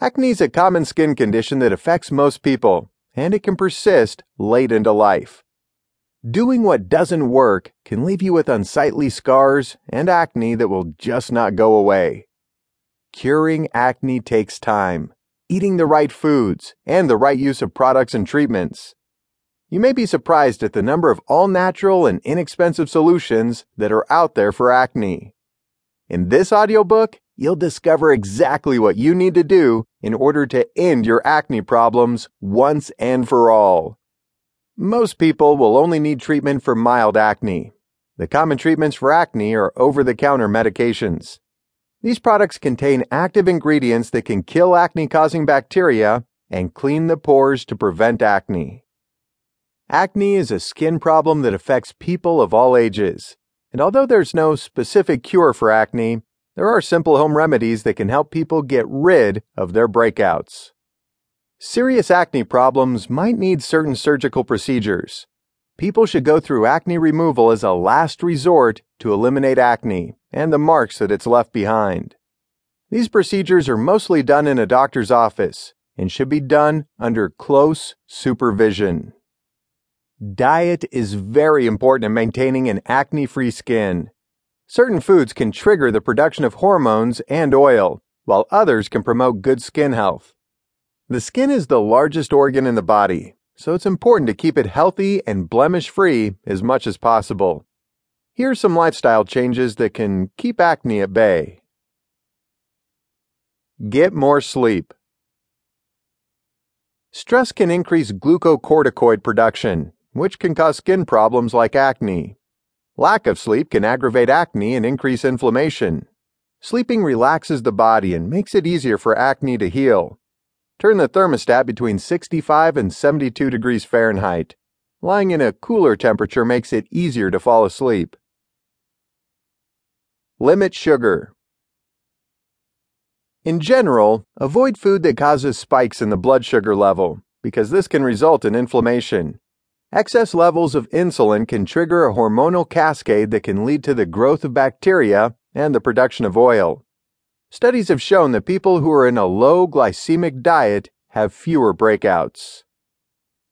Acne is a common skin condition that affects most people, and it can persist late into life. Doing what doesn't work can leave you with unsightly scars and acne that will just not go away. Curing acne takes time, eating the right foods, and the right use of products and treatments. You may be surprised at the number of all natural and inexpensive solutions that are out there for acne. In this audiobook, you'll discover exactly what you need to do in order to end your acne problems once and for all. Most people will only need treatment for mild acne. The common treatments for acne are over the counter medications. These products contain active ingredients that can kill acne causing bacteria and clean the pores to prevent acne. Acne is a skin problem that affects people of all ages. And although there's no specific cure for acne, there are simple home remedies that can help people get rid of their breakouts. Serious acne problems might need certain surgical procedures. People should go through acne removal as a last resort to eliminate acne and the marks that it's left behind. These procedures are mostly done in a doctor's office and should be done under close supervision. Diet is very important in maintaining an acne free skin. Certain foods can trigger the production of hormones and oil, while others can promote good skin health. The skin is the largest organ in the body, so it's important to keep it healthy and blemish free as much as possible. Here are some lifestyle changes that can keep acne at bay. Get more sleep. Stress can increase glucocorticoid production, which can cause skin problems like acne. Lack of sleep can aggravate acne and increase inflammation. Sleeping relaxes the body and makes it easier for acne to heal. Turn the thermostat between 65 and 72 degrees Fahrenheit. Lying in a cooler temperature makes it easier to fall asleep. Limit sugar. In general, avoid food that causes spikes in the blood sugar level because this can result in inflammation. Excess levels of insulin can trigger a hormonal cascade that can lead to the growth of bacteria and the production of oil. Studies have shown that people who are in a low glycemic diet have fewer breakouts.